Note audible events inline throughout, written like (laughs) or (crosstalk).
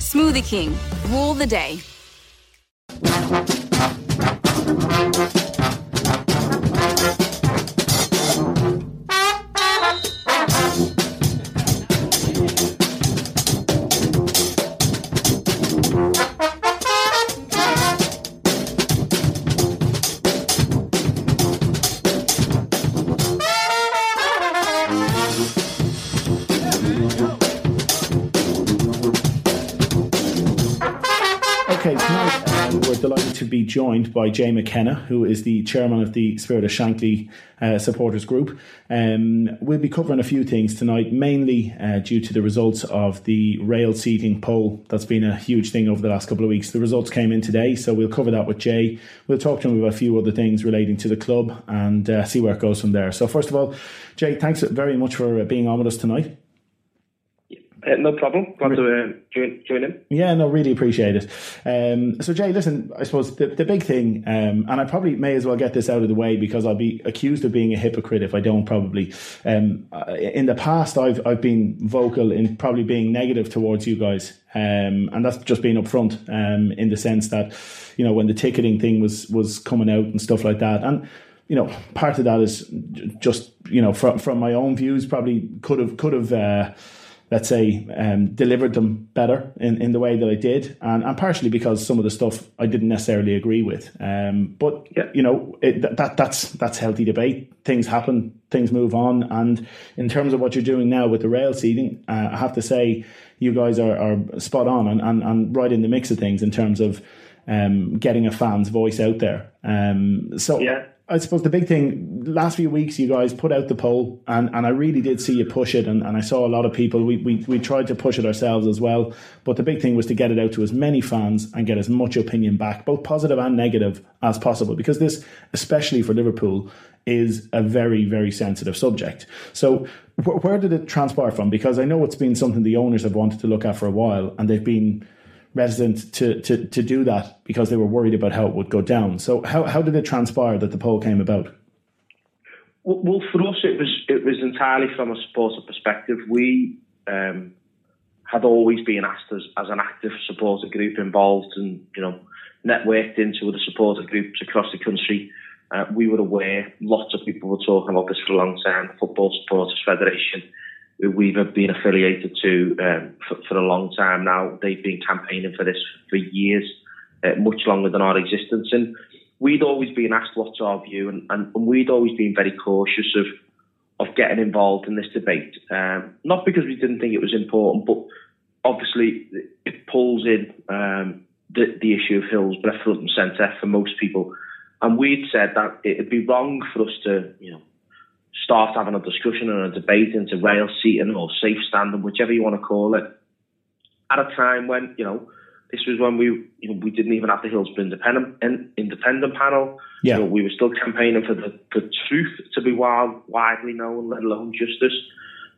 Smoothie King, rule the day. Joined by Jay McKenna, who is the chairman of the Spirit of Shankly uh, supporters group. Um, we'll be covering a few things tonight, mainly uh, due to the results of the rail seating poll. That's been a huge thing over the last couple of weeks. The results came in today, so we'll cover that with Jay. We'll talk to him about a few other things relating to the club and uh, see where it goes from there. So, first of all, Jay, thanks very much for uh, being on with us tonight. Uh, no problem. Glad to uh, join, join in. Yeah, no, really appreciate it. Um, so, Jay, listen, I suppose the, the big thing, um, and I probably may as well get this out of the way because I'll be accused of being a hypocrite if I don't. Probably um, uh, in the past, I've I've been vocal in probably being negative towards you guys, um, and that's just being upfront um, in the sense that you know when the ticketing thing was was coming out and stuff like that, and you know part of that is just you know from from my own views probably could have could have. Uh, let's say, um, delivered them better in, in the way that I did, and, and partially because some of the stuff I didn't necessarily agree with. Um, but Yeah. you know, it, that that's that's healthy debate. Things happen, things move on, and in terms of what you're doing now with the rail seating, uh, I have to say you guys are, are spot on and, and, and right in the mix of things in terms of um, getting a fan's voice out there. Um, so Yeah. I suppose the big thing last few weeks, you guys put out the poll, and, and I really did see you push it, and, and I saw a lot of people. We, we we tried to push it ourselves as well, but the big thing was to get it out to as many fans and get as much opinion back, both positive and negative, as possible, because this, especially for Liverpool, is a very very sensitive subject. So wh- where did it transpire from? Because I know it's been something the owners have wanted to look at for a while, and they've been reticent to, to, to do that because they were worried about how it would go down. So how, how did it transpire that the poll came about? Well, well, for us, it was it was entirely from a supporter perspective. We um, had always been asked as, as an active supporter group involved and you know networked into other supporter groups across the country. Uh, we were aware lots of people were talking about this for a long time. The Football Supporters Federation, who we've been affiliated to um, for, for a long time now, they've been campaigning for this for years, uh, much longer than our existence. And we'd always been asked what's our view, and, and, and we'd always been very cautious of of getting involved in this debate. Um, not because we didn't think it was important, but obviously it pulls in um, the, the issue of Hillsborough front and centre for most people. And we'd said that it'd be wrong for us to, you know, start having a discussion and a debate into rail seating or safe standing, whichever you want to call it, at a time when, you know, this was when we, you know, we didn't even have the Hillsborough independent independent panel. Yeah. You know, we were still campaigning for the, the truth to be wild, widely known, let alone justice.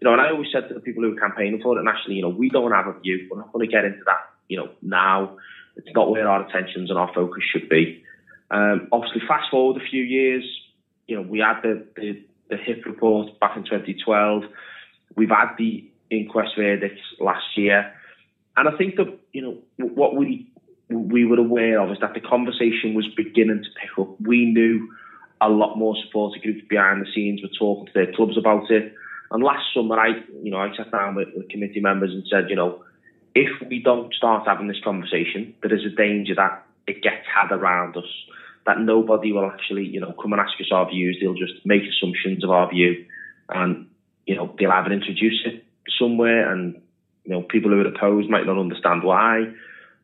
You know, and I always said to the people who were campaigning for it, and actually, you know, we don't have a view. We're not going to get into that, you know, now. It's not where our attentions and our focus should be. Um, obviously, fast forward a few years, you know, we had the, the, the HIP report back in 2012. We've had the inquest verdicts last year. And I think that, you know, what we we were aware of is that the conversation was beginning to pick up. We knew a lot more supporter groups behind the scenes were talking to their clubs about it. And last summer, I, you know, I sat down with, with committee members and said, you know, if we don't start having this conversation, there is a danger that it gets had around us, that nobody will actually, you know, come and ask us our views. They'll just make assumptions of our view, and you know, they'll either introduce it somewhere, and you know, people who are opposed might not understand why,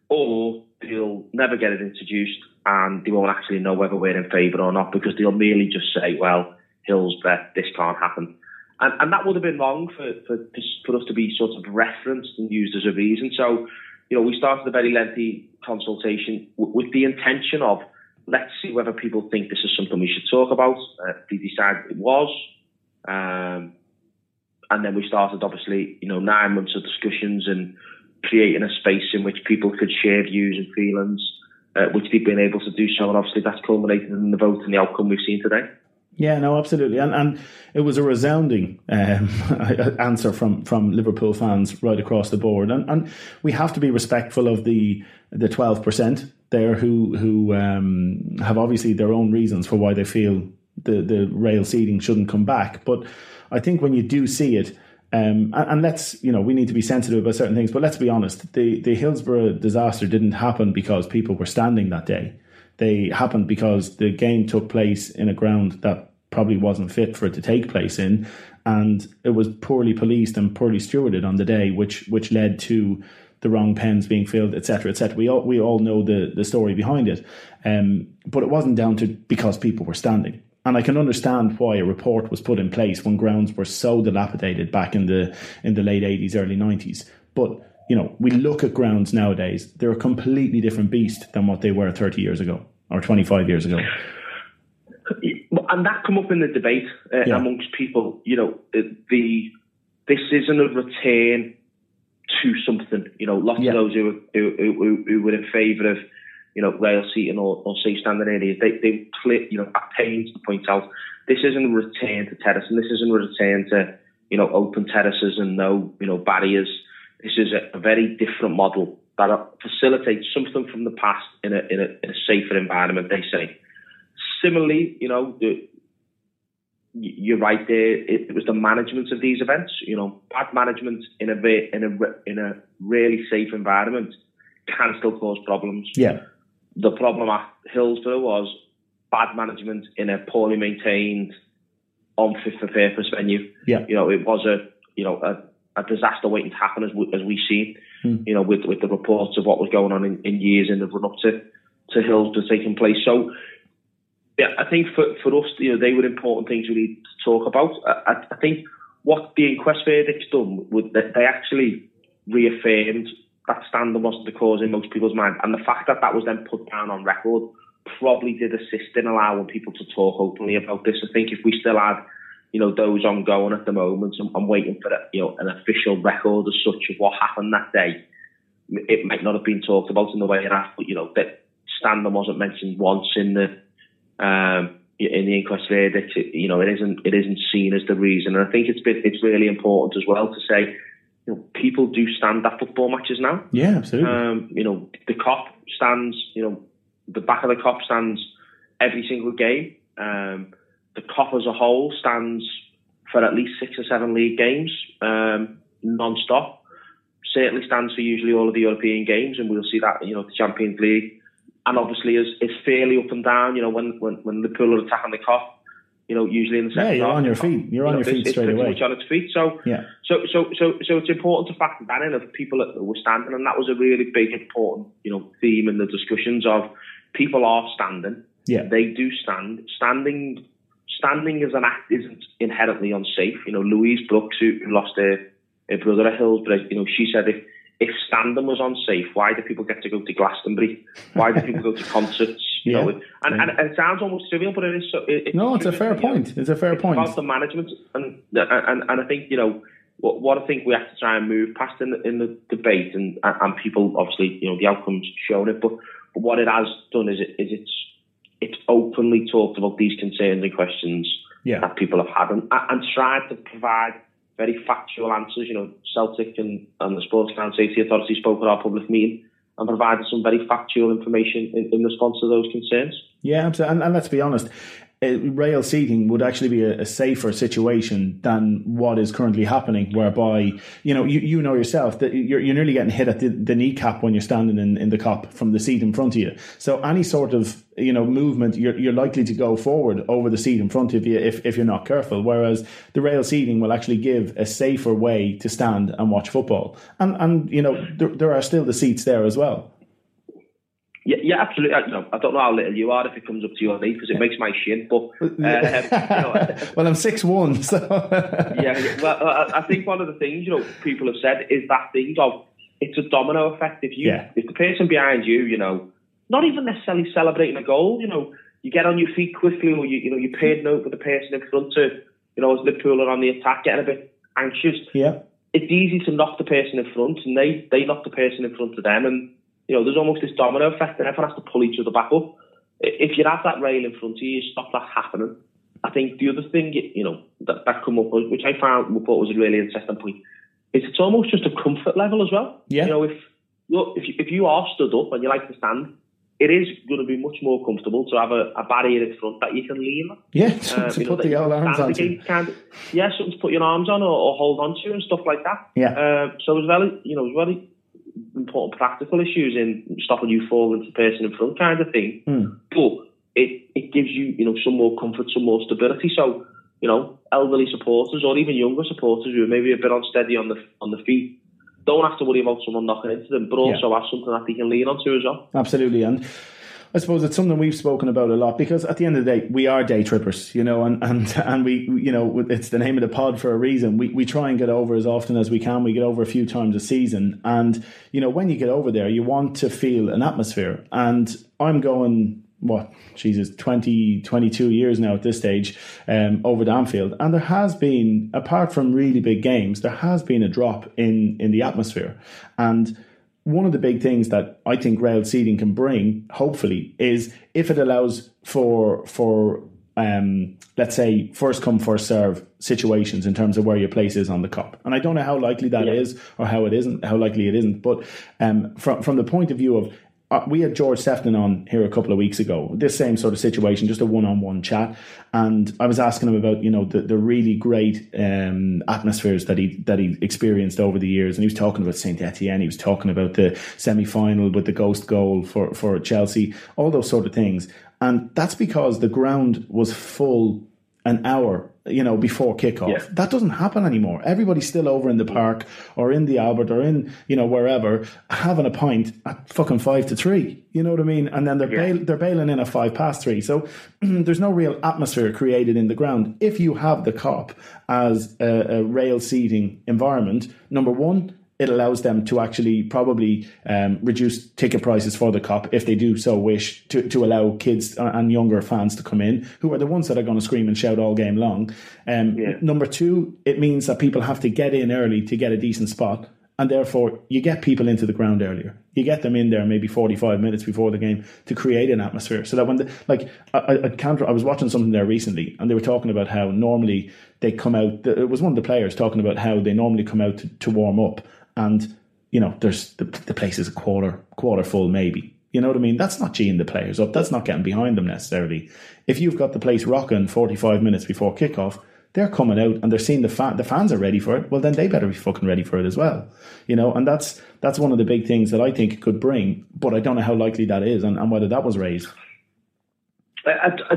or they'll never get it introduced, and they won't actually know whether we're in favour or not because they'll merely just say, well, Hillsborough, this can't happen. And, and that would have been wrong for, for, for us to be sort of referenced and used as a reason. So, you know, we started a very lengthy consultation w- with the intention of let's see whether people think this is something we should talk about. Uh, they decided it was. Um, and then we started, obviously, you know, nine months of discussions and creating a space in which people could share views and feelings, uh, which they've been able to do so. And obviously, that's culminated in the vote and the outcome we've seen today. Yeah, no, absolutely, and and it was a resounding um, (laughs) answer from from Liverpool fans right across the board, and and we have to be respectful of the the twelve percent there who who um, have obviously their own reasons for why they feel the the rail seating shouldn't come back, but I think when you do see it. Um, and, and, let's, you know, we need to be sensitive about certain things, but let's be honest. The the Hillsborough disaster didn't happen because people were standing that day. They happened because the game took place in a ground that probably wasn't fit for it to take place in, and it was poorly policed and poorly stewarded on the day, which which led to the wrong pens being filled, etc., etc. We all we all know the the story behind it, um, but it wasn't down to because people were standing. And I can understand why a report was put in place when grounds were so dilapidated back in the in the late eighties, early nineties. But you know, we look at grounds nowadays; they're a completely different beast than what they were thirty years ago or twenty five years ago and that come up in the debate uh, yeah. amongst people. You know, the this isn't a return to something. You know, lots yeah. of those who, who, who, who were in favour of you know rail seating or, or safe standing areas, they they clear, you know at pains to point out this isn't a return to terrace, and this isn't a return to you know open terraces and no you know barriers. This is a, a very different model that facilitates something from the past in a, in a, in a safer environment. They say similarly, you know, the, you're right there. It, it, was the management of these events. You know, bad management in a in a in a really safe environment can still cause problems. Yeah. The problem at Hillsborough was bad management in a poorly maintained, unfit for purpose venue. Yeah. You know, it was a you know a, a disaster waiting to happen as we, as we see. Hmm. You know, with with the reports of what was going on in, in years in the run up to to Hillsborough taking place. So yeah, I think for, for us, you know, they were important things we need to talk about. I, I think what the inquest verdict's done, was that they actually reaffirmed that standard wasn't the cause in most people's mind. And the fact that that was then put down on record probably did assist in allowing people to talk openly about this. I think if we still had, you know, those ongoing at the moment, I'm, I'm waiting for, you know, an official record as such of what happened that day, it might not have been talked about in the way it has, but, you know, that standard wasn't mentioned once in the um, in the inquest verdict, it, you know, it isn't it isn't seen as the reason. And I think it's been, it's really important as well to say, you know, people do stand at football matches now. Yeah, absolutely. Um, you know, the Kop stands. You know, the back of the Kop stands every single game. Um, the Kop as a whole stands for at least six or seven league games, um, non-stop. Certainly stands for usually all of the European games, and we'll see that you know the Champions League and obviously is, is fairly up and down. You know, when when when Liverpool are attacking the Kop, you know, usually in the second yeah, you're half, on your feet. You're on know, your feet it's, straight it's away. Much on its feet. So yeah. So so so so it's important to factor that in of people that were standing, and that was a really big important you know theme in the discussions of people are standing. Yeah. They do stand. Standing standing as an act isn't inherently unsafe. You know, Louise Brookes, who lost her, her brother at Hillsborough, you know, she said if if standing was unsafe, why do people get to go to Glastonbury? Why do people go to concerts? (laughs) You yeah. know, and, and, and, it sounds almost trivial, but it is. So, it, no, it's a fair point. Know, it's a fair it's point about the management, and and and I think you know what, what I think we have to try and move past in the, in the debate, and and people obviously you know the outcomes shown it, but, but what it has done is it is it's it's openly talked about these concerns and questions yeah. that people have had, and and tried to provide very factual answers. You know, Celtic and, and the Sports Ground Safety Authority spoke at our public meeting and provided some very factual information in, in response to those concerns. Yeah, absolutely. And, and let's be honest, rail seating would actually be a, a, safer situation than what is currently happening, whereby you know you, you know yourself that you're, you're nearly getting hit at the, the kneecap when you're standing in, in the Kop from the seat in front of you. So any sort of you know movement, you're, you're likely to go forward over the seat in front of you if, if you're not careful. Whereas the rail seating will actually give a safer way to stand and watch football. And and you know there, there are still the seats there as well. Yeah, yeah, absolutely. I, no, I don't know how little you are if it comes up to your knee because it makes my shin. But (laughs) uh, you know, (laughs) well, I'm six one, so (laughs) yeah, yeah. Well, I, I think one of the things you know people have said is that thing of it's a domino effect. If you yeah. if the person behind you, you know, not even necessarily celebrating a goal, you know, you get on your feet quickly, or you you know you pay note for the person in front to you know as Liverpool are on the attack, getting a bit anxious. Yeah, it's easy to knock the person in front, and they they knock the person in front of them, and you know, there's almost this domino effect, and everyone has to pull each other back up. If you have that rail in front of you, you stop that happening. I think the other thing, you know, that, that come up, which I found thought was a really interesting point, is it's almost just a comfort level as well. Yeah. You know, if look, if you, if you are stood up and you like to stand, it is going to be much more comfortable to have a, a barrier in front that you can lean on. Yeah, (laughs) to, um, to put know, the old arms on. Kind of, yeah, something to put your arms on or, or, hold on to and stuff like that. Yeah. Uh, so was very, you know, was very important practical issues in stopping you falling to person in front kind of thing. Mm. But it, it gives you, you know, some more comfort, some more stability. So, you know, elderly supporters or even younger supporters who are maybe a bit unsteady on the on the feet don't have to worry about someone knocking into them, but also yeah. have something that they can lean onto as well. Absolutely. And I suppose it's something we've spoken about a lot because at the end of the day, we are day trippers, you know, and, and, and we, you know, it's the name of the pod for a reason. We, we try and get over as often as we can. We get over a few times a season. And, you know, when you get over there, you want to feel an atmosphere. And I'm going, what, Jesus, 20, 22 years now at this stage um, over to Anfield. And there has been, apart from really big games, there has been a drop in, in the atmosphere. And, one of the big things that I think rail seating can bring, hopefully, is if it allows for for um, let's say first come first serve situations in terms of where your place is on the Kop. And I don't know how likely that yeah. is or how it isn't, how likely it isn't. But um, from from the point of view of we had George Sephton on here a couple of weeks ago. This same sort of situation, just a one-on-one chat, and I was asking him about you know the, the really great um, atmospheres that he that he experienced over the years, and he was talking about Saint Etienne. He was talking about the semi-final with the ghost goal for for Chelsea, all those sort of things, and that's because the ground was full an hour, you know, before kickoff. Yeah. That doesn't happen anymore. Everybody's still over in the park or in the Albert or in, you know, wherever having a pint at fucking five to three. You know what I mean? And then they're yeah. bail- they're bailing in at five past three. So (clears throat) there's no real atmosphere created in the ground. If you have the Kop as a, a rail seating environment, number one, it allows them to actually probably um, reduce ticket prices for the Kop if they do so wish to, to allow kids and younger fans to come in who are the ones that are going to scream and shout all game long. Um, yeah. Number two, it means that people have to get in early to get a decent spot. And therefore, you get people into the ground earlier. You get them in there maybe 45 minutes before the game to create an atmosphere. So that when, the, like, I, I, can't, I was watching something there recently and they were talking about how normally they come out, it was one of the players talking about how they normally come out to, to warm up and you know there's the, the place is a quarter quarter full maybe you know what I mean? That's not geeing the players up. That's not getting behind them necessarily. If you've got the place rocking 45 minutes before kickoff, they're coming out and they're seeing the fan, the fans are ready for it. Well, then they better be fucking ready for it as well. You know, and that's that's one of the big things that I think it could bring, but I don't know how likely that is and, and whether that was raised. I, I,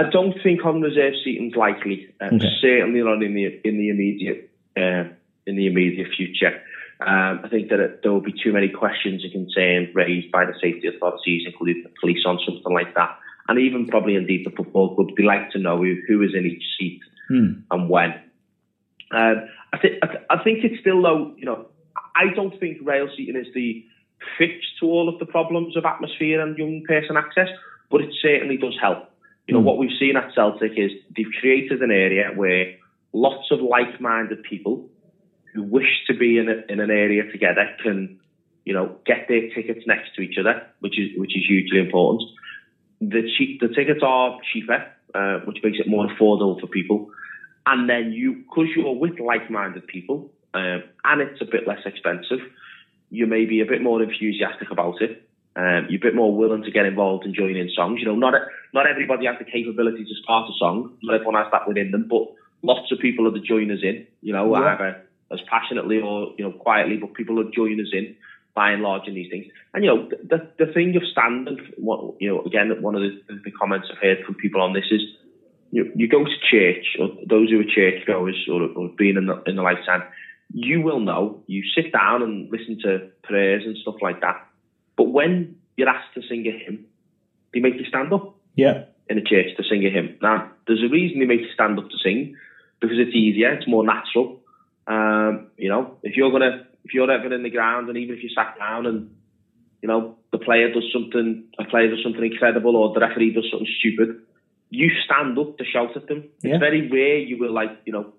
I don't think on reserve seating is likely. Uh, okay. Certainly not in the in the immediate uh, in the immediate future. Um, I think that it, there will be too many questions and concerns raised by the safety authorities, including the police, on something like that. And even probably indeed the football club, they like to know who, who is in each seat hmm. and when. Um, I, th- I, th- I think it's still though, you know, I don't think rail seating is the fix to all of the problems of atmosphere and young person access, but it certainly does help. You know, mm. what we've seen at Celtic is they've created an area where lots of like-minded people who wish to be in, a, in an area together can, you know, get their tickets next to each other, which is which is hugely important. The cheap, the tickets are cheaper, uh, which makes it more affordable for people. And then you, because you're with like-minded people, um, and it's a bit less expensive, you may be a bit more enthusiastic about it. Um, you're a bit more willing to get involved and join in songs. You know, not not everybody has the capability to start a song. Not everyone has that within them, but lots of people are the joiners in. You know, yeah. either as passionately or you know quietly, but people are joining us in by and large in these things. And you know, the the thing of standing, what you know, again, one of the, the comments I've heard from people on this is. You, you go to church, or those who are churchgoers or, or being in the, in the lifetime, you will know. You sit down and listen to prayers and stuff like that. But when you're asked to sing a hymn, they make you stand up. Yeah. In a church to sing a hymn. Now, there's a reason they make you stand up to sing because it's easier, it's more natural. Um, you know, if you're gonna, if you're ever in the ground, and even if you sat down and, you know, the player does something, a player does something incredible, or the referee does something stupid, you stand up to shout at them. Yeah. It's very rare you will like, you know,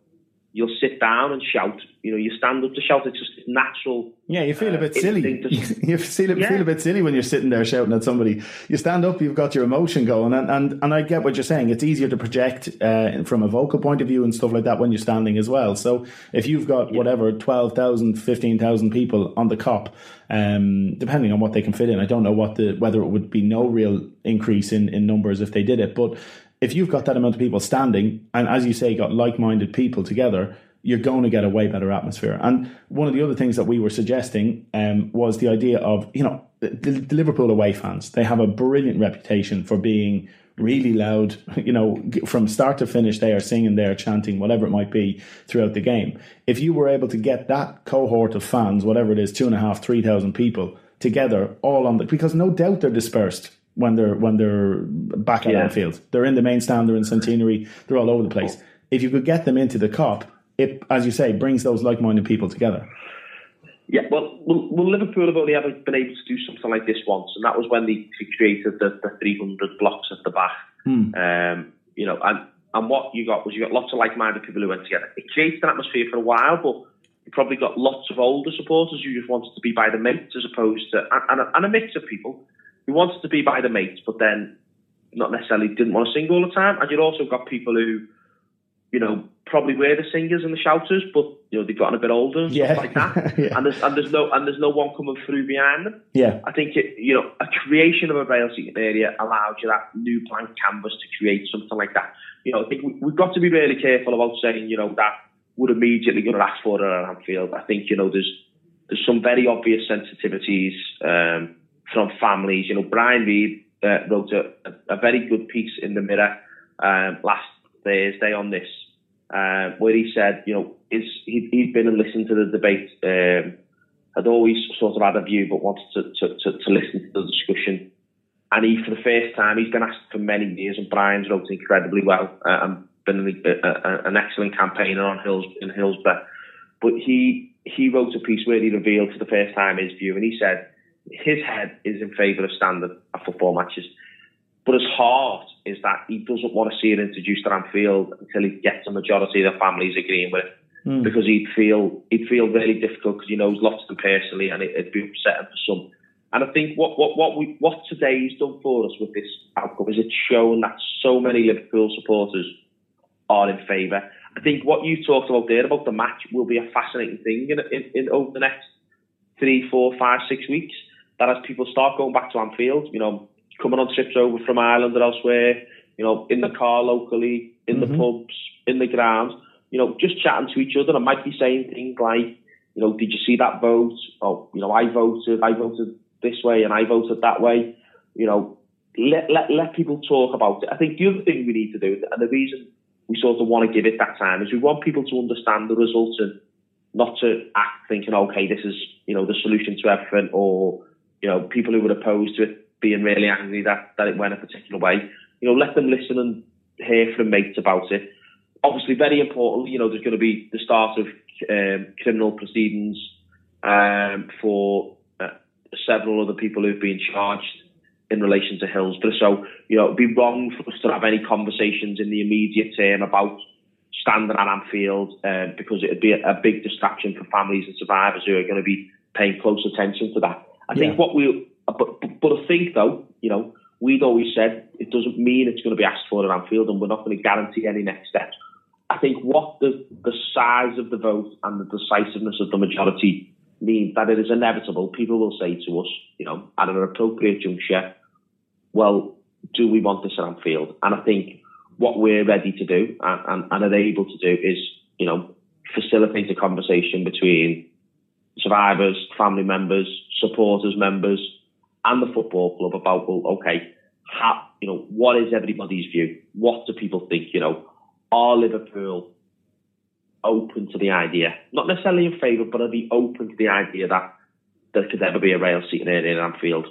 you'll sit down and shout. You know, you stand up to shout. It's just natural. Yeah, you feel a bit uh, silly. To, (laughs) you feel, yeah. feel a bit silly when you're sitting there shouting at somebody. You stand up, you've got your emotion going, and and, and I get what you're saying. It's easier to project uh, from a vocal point of view and stuff like that when you're standing as well. So if you've got yeah. whatever 12,000, 15,000 people on the Kop. Um, depending on what they can fit in, I don't know what the whether it would be no real increase in, in numbers if they did it, but if you've got that amount of people standing, and as you say, got like minded people together, you're going to get a way better atmosphere. And one of the other things that we were suggesting um, was the idea of, you know, the, the, Liverpool away fans, they have a brilliant reputation for being really loud, (laughs) you know, from start to finish, they are singing, they are chanting, whatever it might be throughout the game. If you were able to get that cohort of fans, whatever it is, two and a half, three thousand people together, all on the, because no doubt they're dispersed when they're when they're back at yeah. Anfield. They're in the main stand, they're in Centenary, they're all over the place. If you could get them into the Kop, it, as you say, brings those like-minded people together. Yeah, well, well, well, Liverpool have only ever been able to do something like this once, and that was when they created the, the 300 blocks at the back. Hmm. Um, you know, and and what you got was you got lots of like-minded people who went together. It created an atmosphere for a while, but you probably got lots of older supporters who just wanted to be by the mates as opposed to and, and, a, and a mix of people who wanted to be by the mates, but then not necessarily didn't want to sing all the time. And you've also got people who, you know, probably were the singers and the shouters, but you know they've gotten a bit older and yeah. stuff like that. (laughs) yeah. And there's and there's no and there's no one coming through behind them. Yeah, I think it, you know a creation of a rail seating area allows you that new blank canvas to create something like that. You know, I think we've got to be really careful about saying you know that would immediately going to ask for it at Anfield. I think you know there's there's some very obvious sensitivities. Um, from families. You know, Brian Reade uh, wrote a, a, very good piece in the Mirror um, last Thursday on this, uh, where he said, you know, is he, he'd been and listened to the debate, um, had always sort of had a view, but wanted to, to, to, to listen to the discussion. And he, for the first time, he's been asked for many years, and Brian's wrote incredibly well uh, and been an, a, an excellent campaigner on Hills in Hillsborough. But he he wrote a piece where he revealed for the first time his view, and he said his head is in favour of standard football matches. But his heart is that he doesn't want to see it introduced at Anfield until he gets a majority of the families agreeing with it. Mm. Because he'd feel he'd feel really difficult because he knows lots of them personally, and it, would be upsetting for some. And I think what what what we what today's done for us with this outcome is it's shown that so many Liverpool supporters are in favour. I think what you talked about there about the match will be a fascinating thing in, in, in over the next three, four, five, six weeks that as people start going back to Anfield, you know, coming on trips over from Ireland or elsewhere, you know, in the car locally, in mm-hmm. the pubs, in the grounds, you know, just chatting to each other and might be saying things like, you know, did you see that vote? Oh, you know, I voted, I voted this way and I voted that way. You know, let, let, let people talk about it. I think the other thing we need to do, and the reason we sort of want to give it that time, is we want people to understand the results and not to act thinking, okay, this is, you know, the solution to everything or, you know, people who were opposed to it being really angry that, that it went a particular way. You know, let them listen and hear from mates about it. Obviously, very important, you know, there's going to be the start of um, criminal proceedings um, for uh, several other people who've been charged in relation to Hillsborough. So, you know, it'd be wrong for us to have any conversations in the immediate term about standing at Anfield um, because it'd be a, a, big distraction for families and survivors who are going to be paying close attention to that. I yeah. think what we, but, but, but I think though, you know, we'd always said it doesn't mean it's going to be asked for at Anfield, and we're not going to guarantee any next steps. I think what the the size of the vote and the decisiveness of the majority means that it is inevitable. People will say to us, you know, at an appropriate juncture, well, do we want this at Anfield? And I think what we're ready to do and, and, and are able to do is, you know, facilitate a conversation between survivors, family members, supporters, members, and the football club about, well, okay, how, you know, what is everybody's view? What do people think? You know, are Liverpool open to the idea? Not necessarily in favour, but are they open to the idea that there could ever be a rail seating in Anfield?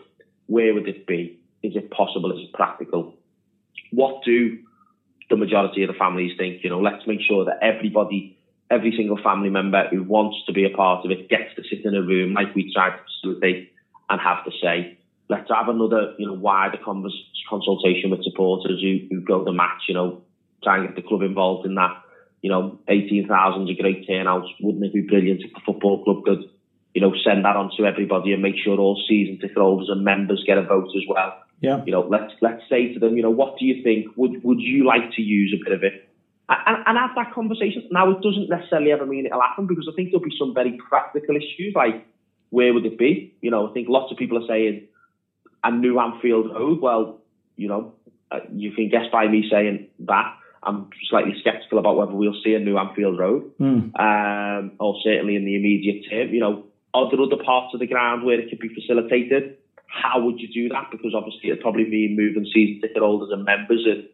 Where would it be? Is it possible? Is it practical? What do the majority of the families think? You know, let's make sure that everybody, every single family member who wants to be a part of it gets to sit in a room like we tried to facilitate and have to say. Let's have another, you know, wider convers- consultation with supporters who, who go to the match, you know, try and get the club involved in that. You know, 18,000 is a great turnout. Wouldn't it be brilliant if the football club could, you know, send that on to everybody and make sure all season ticket holders and members get a vote as well? Yeah. You know, let's let's say to them, you know, what do you think? Would would you like to use a bit of it? And, and have that conversation. Now, it doesn't necessarily ever mean it'll happen because I think there'll be some very practical issues like where would it be? You know, I think lots of people are saying a new Anfield Road. Well, you know, uh, you can guess by me saying that. I'm slightly sceptical about whether we'll see a new Anfield Road, mm. um, or certainly in the immediate term. You know, are there other parts of the ground where it could be facilitated? How would you do that? Because obviously it'd probably mean moving season ticket holders and members, and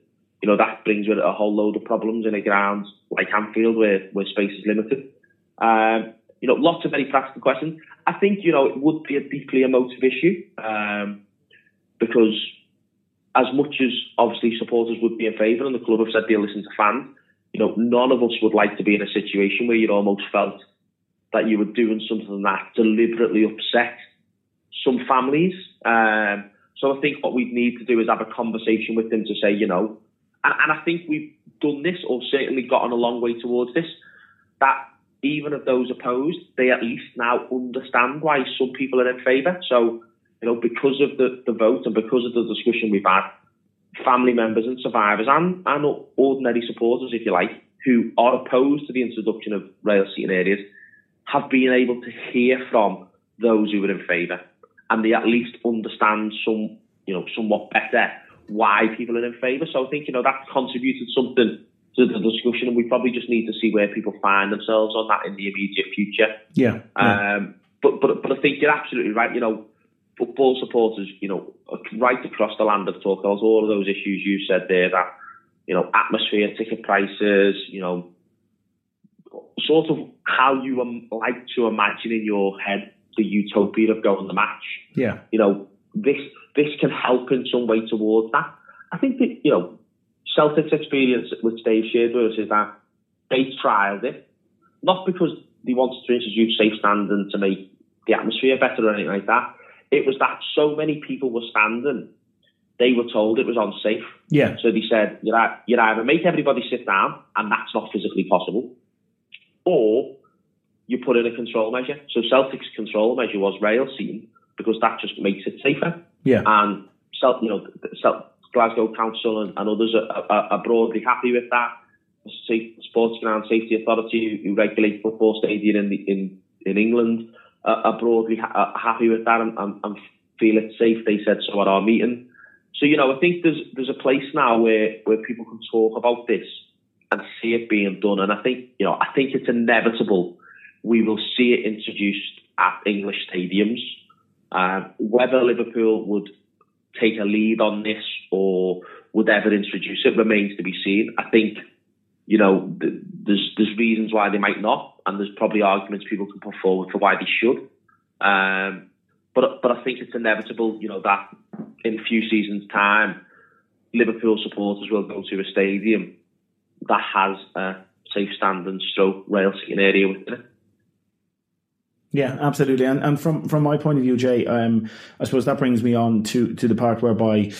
you know that brings with it a whole load of problems in a ground like Anfield where where space is limited. Um, you know, lots of very practical questions. I think you know it would be a deeply emotive issue um, because as much as obviously supporters would be in favour and the club have said they'll listen to fans, you know, none of us would like to be in a situation where you'd almost felt that you were doing something that deliberately upset some families. Um, so I think what we'd need to do is have a conversation with them to say, you know, and, and I think we've done this or certainly gotten a long way towards this, that even of those opposed, they at least now understand why some people are in favour. So you know, because of the, the vote and because of the discussion we've had, family members and survivors and, and ordinary supporters, if you like, who are opposed to the introduction of rail seating areas, have been able to hear from those who are in favour, and they at least understand some, you know, somewhat better why people are in favour. So I think you know that contributed something to the discussion, and we probably just need to see where people find themselves on that in the immediate future. Yeah. yeah. Um, but but but I think you're absolutely right. You know, football supporters, you know, right across the land have talked about all of those issues you said there that, you know, atmosphere, ticket prices, you know, sort of how you um, like to imagine in your head the utopia of going the match. Yeah. You know, this this can help in some way towards that. I think that, you know, Celtic's experience, which Dave shared with us, is that they trialled it, not because they wanted to introduce safe standing to make the atmosphere better or anything like that it was that so many people were standing, they were told it was unsafe. Yeah. So they said, you know, you either make everybody sit down, and that's not physically possible, or you put in a control measure. So Celtic's control measure was rail seating because that just makes it safer. Yeah. And self, you know, Glasgow Council and, and others are, are, are, broadly happy with that. The Sports Ground Safety Authority, who regulate football stadium in the, in in England, are broadly ha- uh, happy with that and, and, and, feel it's safe. They said so at our meeting. So you know, I think there's there's a place now where where people can talk about this and see it being done. And I think you know, I think it's inevitable. We will see it introduced at English stadiums. Uh, whether Liverpool would take a lead on this or would ever introduce it remains to be seen. I think you know, there's there's reasons why they might not, and there's probably arguments people can put forward for why they should. Um, but but I think it's inevitable, you know, that in a few seasons' time, Liverpool supporters will go to a stadium that has a safe standing stroke rail seating area within it. Yeah, absolutely. And and from from my point of view, Jay, um, I suppose that brings me on to to the part whereby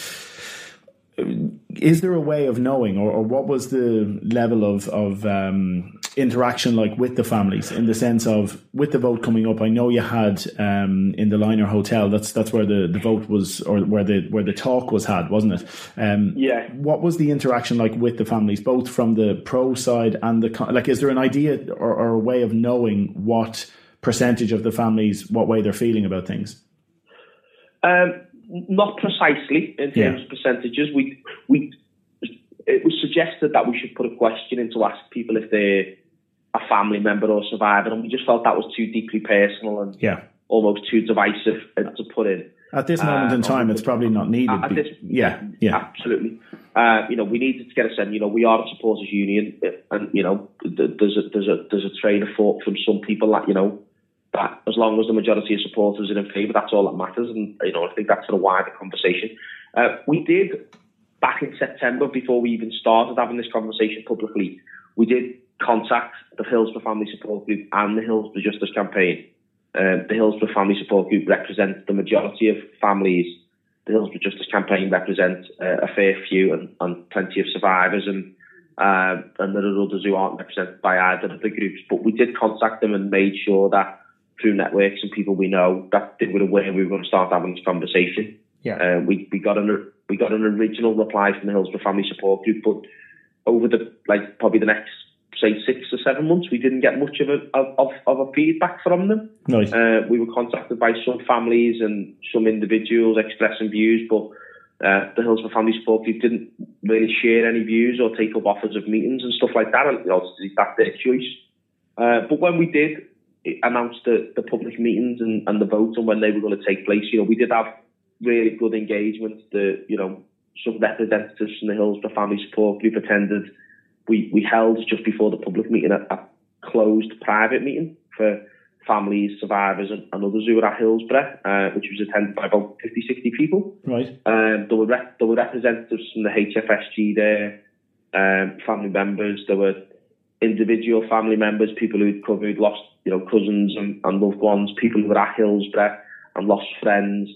is there a way of knowing, or, or what was the level of of um, interaction like with the families in the sense of with the vote coming up? I know you had um, in the Liner Hotel. That's that's where the, the vote was, or where the where the talk was had, wasn't it? Um, yeah. What was the interaction like with the families, both from the pro side and the like? Is there an idea or, or a way of knowing what? Percentage of the families what way they're feeling about things? Um, not precisely in terms yeah. of percentages. We we it was suggested that we should put a question in to ask people if they're a family member or survivor, and we just felt that was too deeply personal and yeah. almost too divisive to put in. At this moment uh, in time, it's probably not needed. At this, yeah, yeah, absolutely. Uh, you know, we needed to get a sense. You know, we are a supporters union, and you know, there's a there's a there's a train of thought from some people that you know that as long as the majority of supporters are in favour, that's all that matters. And you know, I think that's a wider conversation. Uh, we did back in September before we even started having this conversation publicly. We did contact the Hillsborough Family Support Group and the Hillsborough Justice Campaign. Uh, the Hillsborough Family Support Group represents the majority of families. The Hillsborough Justice Campaign represents uh, a fair few and, and, plenty of survivors, and uh, and there are others who aren't represented by either of the groups. But we did contact them and made sure that through networks and people we know that they were aware we were going to start having this conversation. Yeah, uh, we we got an we got an original reply from the Hillsborough Family Support Group, but over the like probably the next say six or seven months, we didn't get much of a of, of a feedback from them. Nice. Uh, we were contacted by some families and some individuals expressing views, but uh, the Hillsborough Family Support Group didn't really share any views or take up offers of meetings and stuff like that. And obviously, that's their choice. Uh, but when we did announce the, the public meetings and, and the votes and when they were going to take place, you know, we did have really good engagement. The you know some representatives from the Hillsborough Family Support Group attended we, we held just before the public meeting a, a closed private meeting for families, survivors, and, and, others who were at Hillsborough, uh, which was attended by about 50, 60 people. Right. Um, there were rep- there were representatives from the HFSG there, um, family members. There were individual family members, people who'd covered, lost you know cousins and, and loved ones, people who were at Hillsborough and lost friends.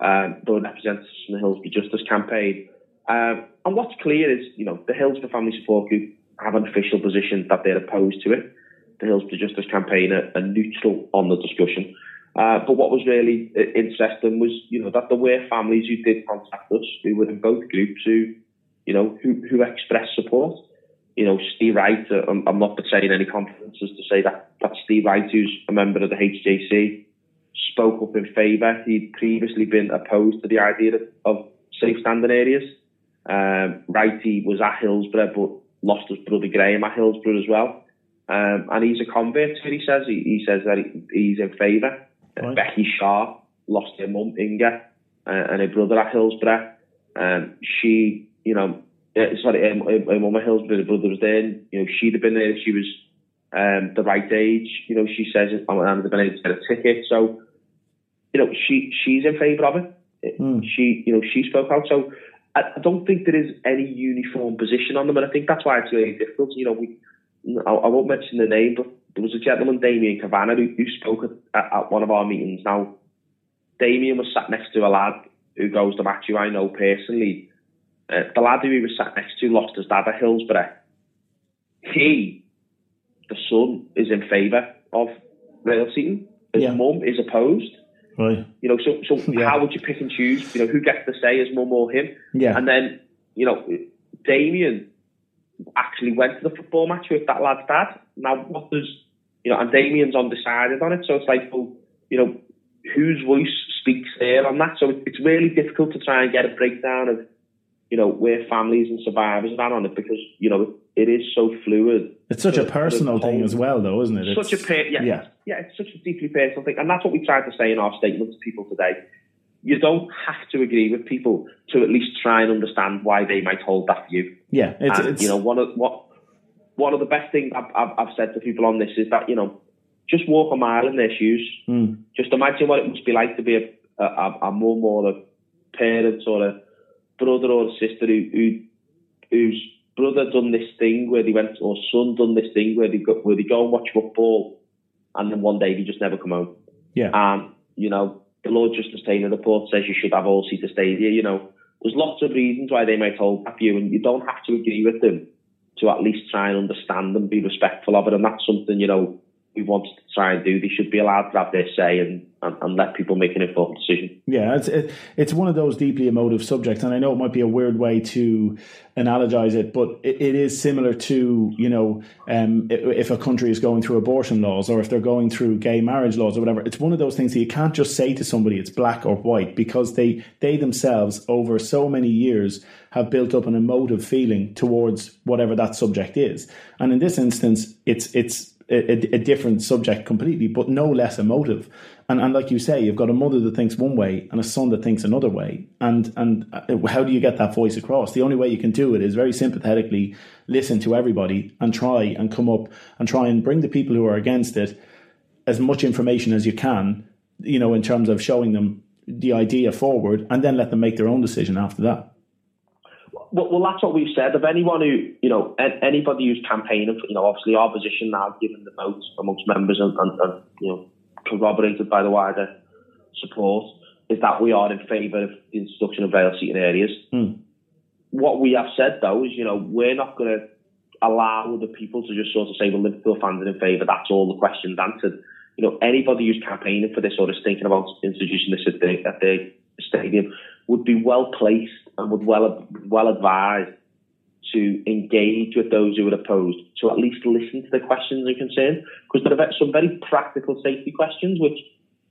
Um, representatives from the Hillsborough Justice Campaign. Um, and what's clear is, you know, the Hillsborough Family Support Group have an official position that they're opposed to it. The Hillsborough Justice Campaign are, are neutral on the discussion. Uh, but what was really uh, interesting was, you know, that there were families who did contact us, who were in both groups, who, you know, who, who expressed support. You know, Steve Wright, uh, I'm, I'm not saying any confidences to say that, that Steve Wright, who's a member of the HJC, spoke up in favour. He'd previously been opposed to the idea of, of safe standing areas. Um, Righty was at Hillsborough, but lost his brother Graham at Hillsborough as well. Um, and he's a convert, he says. He, he says that he, he's in favour. Uh, right. Becky Shah lost her mum, Inger, uh, and her brother at Hillsborough. Um, she, you know, uh, sorry, her mum at Hillsborough, her brother was there. And, you know, she'd have been there if she was um, the right age. You know, she says, and have been able to get a ticket. So, you know, she she's in favour of it. Mm. She, you know, she spoke out. So I, don't think there is any uniform position on them, and I think that's why it's really difficult. You know, we I, I won't mention the name, but there was a gentleman, Damien Kavanagh, who, who spoke at, at, one of our meetings. Now, Damien was sat next to a lad who goes to match who I know personally. Uh, the lad who he was sat next to lost his dad at Hillsborough. He, the son, is in favour of rail seating. His yeah. mum is opposed. Right. You know, so so (laughs) yeah. how would you pick and choose? You know, who gets to say his mum or him? Yeah. And then, you know, Damien actually went to the football match with that lad's dad. Now, what does you know? And Damien's undecided on it, so it's like, well, you know, whose voice speaks there on that? So it's really difficult to try and get a breakdown of, you know, where families and survivors are on it because you know it is so fluid. It's such a personal thing as well, though, isn't it? Such it's, a per- yeah, yeah, yeah, it's such a deeply personal thing, and that's what we tried to say in our statement to people today. You don't have to agree with people to at least try and understand why they might hold that view. Yeah, it's, and, it's you know one of what one of the best things I've, I've, I've, said to people on this is that you know just walk a mile in their shoes. Mm. Just imagine what it must be like to be a, a, a mum or a parent or a brother or sister who, who who's brother done this thing where they went, or son done this thing where they go, where they go and watch football, and then one day they just never come home. Yeah. And you know, the Lord Justice Taylor report says you should have all seater stadia. You know, there's lots of reasons why they might hold that view, and you don't have to agree with them to at least try and understand and be respectful of it. And that's something you know we wanted to try and do. They should be allowed to have their say and and, and let people make an informed decision. Yeah, it's it, it's one of those deeply emotive subjects, and I know it might be a weird way to analogize it, but it, it is similar to you know um, if a country is going through abortion laws or if they're going through gay marriage laws or whatever. It's one of those things that you can't just say to somebody it's black or white because they they themselves over so many years have built up an emotive feeling towards whatever that subject is, and in this instance, it's it's a, a, different subject completely, but no less emotive. And, and like you say, you've got a mother that thinks one way and a son that thinks another way. And and uh, how do you get that voice across? The only way you can do it is very sympathetically listen to everybody and try and come up and try and bring the people who are against it as much information as you can. You know, in terms of showing them the idea forward, and then let them make their own decision after that well, well, that's what we've said. Of anyone who, you know, anybody who's campaigning, for, you know, obviously our position now, given the vote amongst members and, and, and you know, corroborated by the wider support, is that we are in favour of the introduction of rail seating areas. Mm. What we have said though is, you know, we're not going to allow the people to just sort of say, well, Liverpool fans are in favour. That's all the questions answered. You know, anybody who's campaigning for this or is thinking about introducing this at the, at the stadium would be well placed and would well well advise to engage with those who are opposed, to at least listen to the questions and concerns, because there are some very practical safety questions which,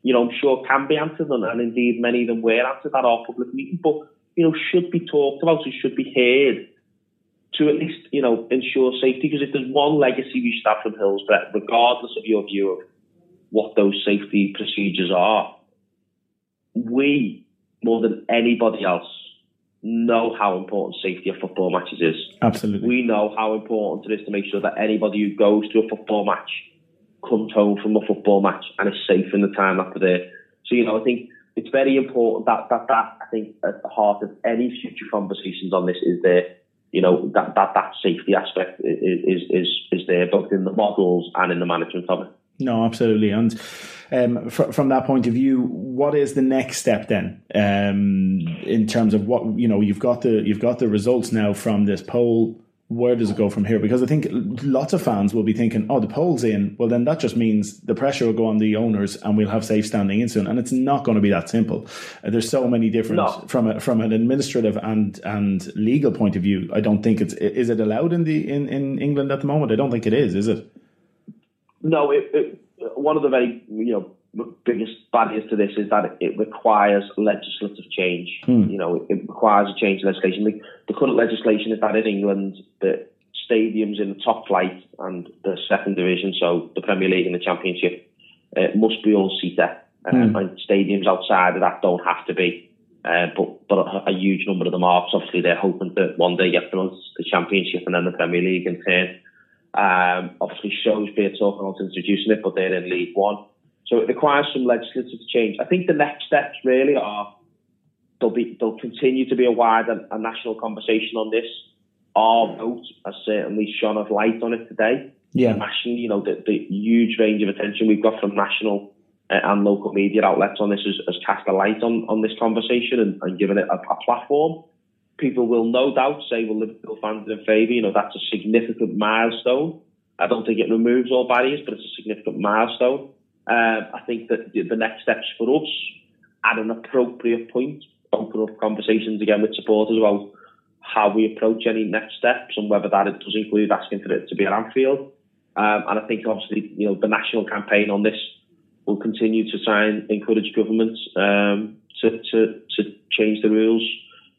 you know, I'm sure can be answered, and, and indeed many of them were answered at our public meeting, but, you know, should be talked about, and should be heard to at least, you know, ensure safety, because if there's one legacy we should have from Hillsborough, regardless of your view of what those safety procedures are, we, more than anybody else, know how important safety of football matches is. Absolutely. We know how important it is to make sure that anybody who goes to a football match comes home from a football match and is safe in the time after there. So, you know, I think it's very important that, that, that I think at the heart of any future conversations on this is there, you know, that, that, that safety aspect is, is, is there both in the models and in the management of it. No, absolutely. And um, fr- from that point of view, what is the next step then um, in terms of what you know? You've got the you've got the results now from this poll. Where does it go from here? Because I think lots of fans will be thinking, "Oh, the poll's in. Well, then that just means the pressure will go on the owners, and we'll have safe standing in soon." And it's not going to be that simple. Uh, there's so many different no. from a, from an administrative and and legal point of view. I don't think it's is it allowed in the in, in England at the moment. I don't think it is. Is it? No, it, it, one of the very you know biggest barriers to this is that it requires legislative change. Hmm. You know, it requires a change in legislation. The, the current legislation is that in England, the stadiums in the top flight and the second division, so the Premier League and the Championship, uh, must be all seater, um, hmm. and stadiums outside of that don't have to be. Uh, but but a, a, huge number of them are. So obviously, they're hoping that one day get the Championship and then the Premier League in turn. Um, obviously, Shrewsbury talking about introducing it, but they're in League One. So it requires some legislative change. I think the next steps really are there'll be there'll continue to be a wider a national conversation on this. Our vote has certainly shone a light on it today. Yeah, nationally, you know, the, the huge range of attention we've got from national uh, and local media outlets on this has, has, cast a light on, on this conversation and, and given it a, a platform people will no doubt say, well, Liverpool fans are in favour. You know, that's a significant milestone. I don't think it removes all barriers, but it's a significant milestone. Um, I think that the next steps for us, at an appropriate point, open up conversations again with supporters about how we approach any next steps and whether that does include asking for it to be at Anfield. Um, and I think obviously, you know, the national campaign on this will continue to try and encourage governments um, to, to, to change the rules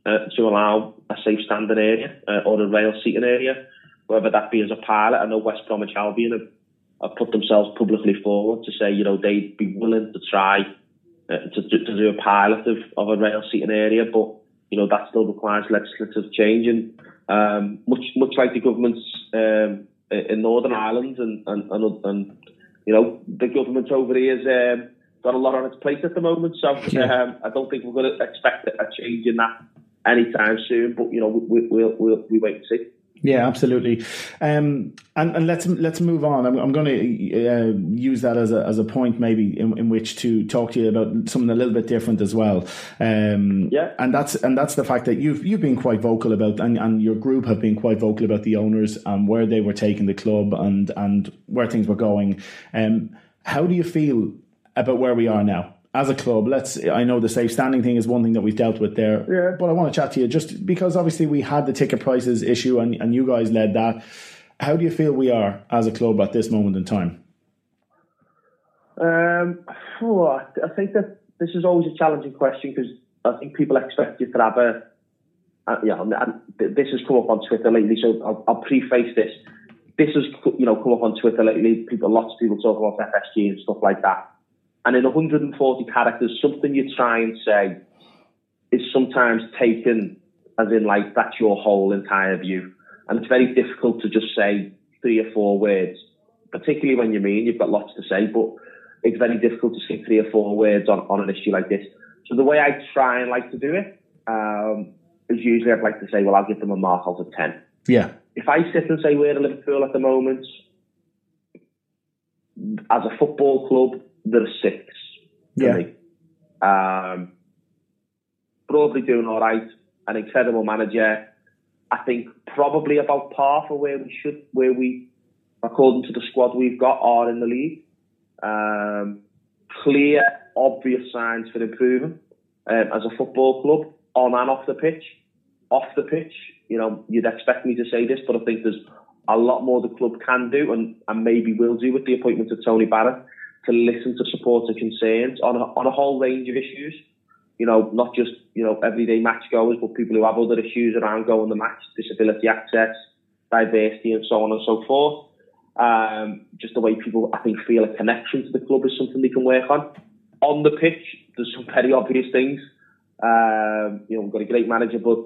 uh, to allow a safe standing area uh, or a rail seating area, whether that be as a pilot. I know West Bromwich Albion have, have put themselves publicly forward to say, you know, they'd be willing to try uh, to, to, do a pilot of, of a rail seating area, but you know that still requires legislative change, and um, much much like the governments um, in Northern Ireland and, and and, and you know the government over here has um, got a lot on its plate at the moment, so um, I don't think we're going to expect a change in that anytime soon. But you know, we, we'll, we'll we wait and see. Yeah, absolutely. Um, and, and let's let's move on. I'm, I'm going to uh, use that as a as a point maybe in, in which to talk to you about something a little bit different as well. Um, yeah, and that's and that's the fact that you've you've been quite vocal about and, and your group have been quite vocal about the owners and where they were taking the club and and where things were going. Um, how do you feel about where we are now? As a club, let's. I know the safe standing thing is one thing that we've dealt with there, yeah. but I want to chat to you just because obviously we had the ticket prices issue and, and you guys led that. How do you feel we are as a club at this moment in time? Um, oh, I think that this is always a challenging question because I think people expect you to have a. Uh, yeah, and, this has come up on Twitter lately, so I'll, I'll preface this. This has you know come up on Twitter lately. People, lots of people talk about FSG and stuff like that. And in 140 characters, something you try and say is sometimes taken as in like that's your whole entire view, and it's very difficult to just say three or four words, particularly when you mean you've got lots to say, but it's very difficult to say three or four words on, on an issue like this. So the way I try and like to do it um, is usually I'd like to say, well, I'll give them a mark out of 10. Yeah. If I sit and say we're a Liverpool at the moment, as a football club, there are six Yeah. Um, broadly doing all right, an incredible manager. I think probably about par for where we should, where we, according to the squad we've got, are in the league. Um, clear, obvious signs for improvement um, as a football club on and off the pitch. Off the pitch, you know, you'd expect me to say this, but I think there's a lot more the club can do and, and maybe will do with the appointment of Tony Barrett to listen to supporter concerns on a, on a whole range of issues. You know, not just, you know, everyday match goers, but people who have other issues around going the match, disability access, diversity and so on and so forth. Um, just the way people, I think, feel a connection to the club is something they can work on. On the pitch, there's some very obvious things. Um, you know, we've got a great manager, but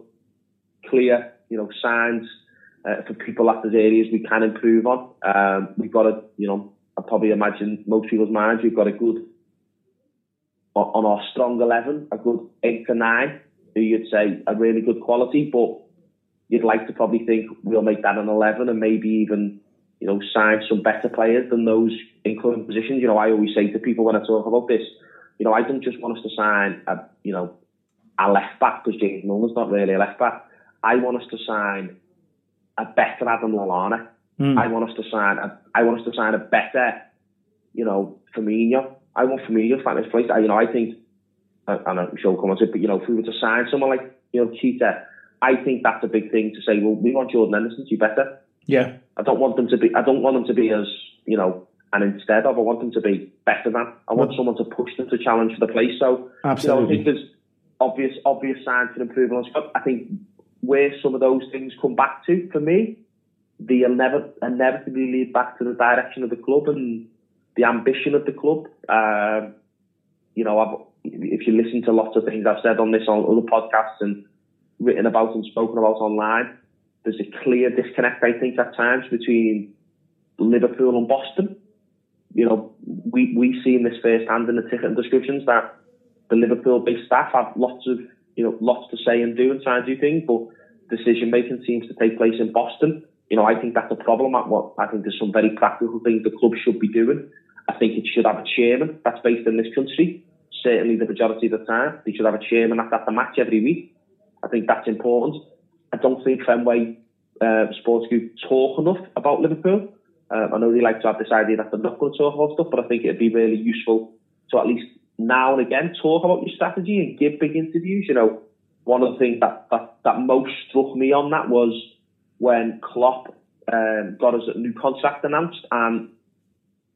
clear, you know, signs uh, for people that there's areas we can improve on. Um, we've got a, you know, I probably imagine most people's minds, we've got a good, on, our strong 11, a good 8 to 9, who you'd say a really good quality, but you'd like to probably think we'll make that an 11 and maybe even, you know, sign some better players than those in current positions. You know, I always say to people when I talk about this, you know, I don't just want us to sign a, you know, a left back because James Milner's not really a left back. I want us to sign a better Adam Lallana. Mm. I want us to sign a, I want us to sign a better, you know, Firmino. I want Firmino to find his place. I, you know, I think, I, I'm sure we'll come on to it, but you know, if we were to sign someone like, you know, Keita, I think that's a big thing to say, well, we want Jordan Henderson to be better. Yeah. I don't want them to be, I don't want them to be as, you know, and instead of, I want them to be better than. I want Well- someone to push them to challenge for the place. So, Absolutely. you know, I think there's obvious, obvious signs for improvement on Scott. I think where some of those things come back to, for me, never inevitably lead back to the direction of the club and the ambition of the club. Um, you know, I've, if you listen to lots of things I've said on this on other podcasts and written about and spoken about online, there's a clear disconnect, I think, at times between Liverpool and Boston. You know, we we seen this firsthand in the ticket descriptions that the Liverpool-based staff have lots of you know lots to say and do and try and do things, but decision making seems to take place in Boston. You know, I think that's a problem. I, what I think there's some very practical things the club should be doing. I think it should have a chairman that's based in this country. Certainly, the majority of the time, they should have a chairman that's at the match every week. I think that's important. I don't think Fenway uh, Sports Group talk enough about Liverpool. Um, I know they like to have this idea that they're not going to talk about stuff, but I think it'd be really useful to at least now and again talk about your strategy and give big interviews. You know, one of the things that, that, that most struck me on that was when Klopp um, got his new contract announced and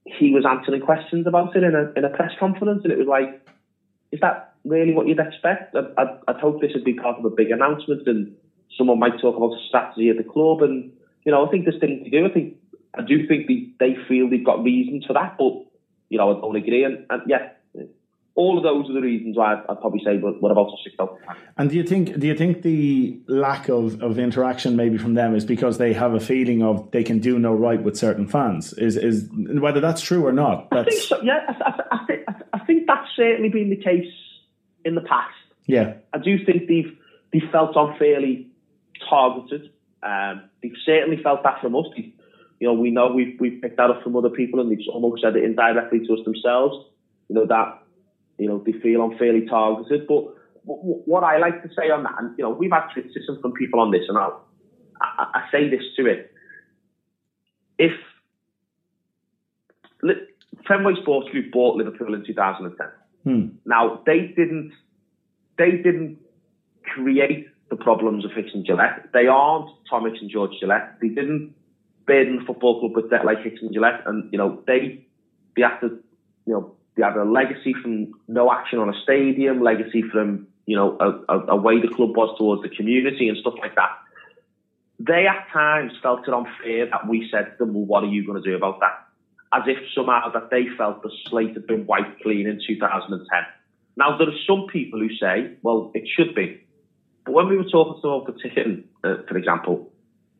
he was answering questions about it in a, in a press conference and it was like, is that really what you'd expect? I'd, I'd, I'd hope this would be part of a big announcement and someone might talk about the strategy of the club and, you know, I think there's things to do. I think, I do think they, they feel they've got reasons for that, but, you know, I don't agree. And, and yeah, all of those are the reasons why I'd, I'd probably say what, what about six out. And do you think do you think the lack of, of interaction maybe from them is because they have a feeling of they can do no right with certain fans? Is is whether that's true or not? I think That's so. Yeah, I, I, think, I think that's certainly been the case in the past. yeah, I do think they've they felt unfairly targeted. Um, they've certainly felt that from us. They, you know, we know we've we've picked that up from other people, and they've almost said it indirectly to us themselves. You know that you know they feel unfairly targeted. But what I like to say on that, and you know, we've had criticism from people on this, and I'll, I, I say this to it: if Fenway Sports Group bought Liverpool in 2010, Hmm. Now they didn't they didn't create the problems of Hicks and Gillett. They aren't Tom Hicks and George Gillett. They didn't burden the football club with debt like Hicks and Gillett, and you know they they have to you know they have a legacy from no action on a stadium, legacy from you know a, a, a way the club was towards the community and stuff like that. They at times felt it unfair that we said to them, "Well, what are you going to do about that?" As if somehow that they felt the slate had been wiped clean in 2010. Now there are some people who say, "Well, it should be," but when we were talking to them the ticketing, uh, for example,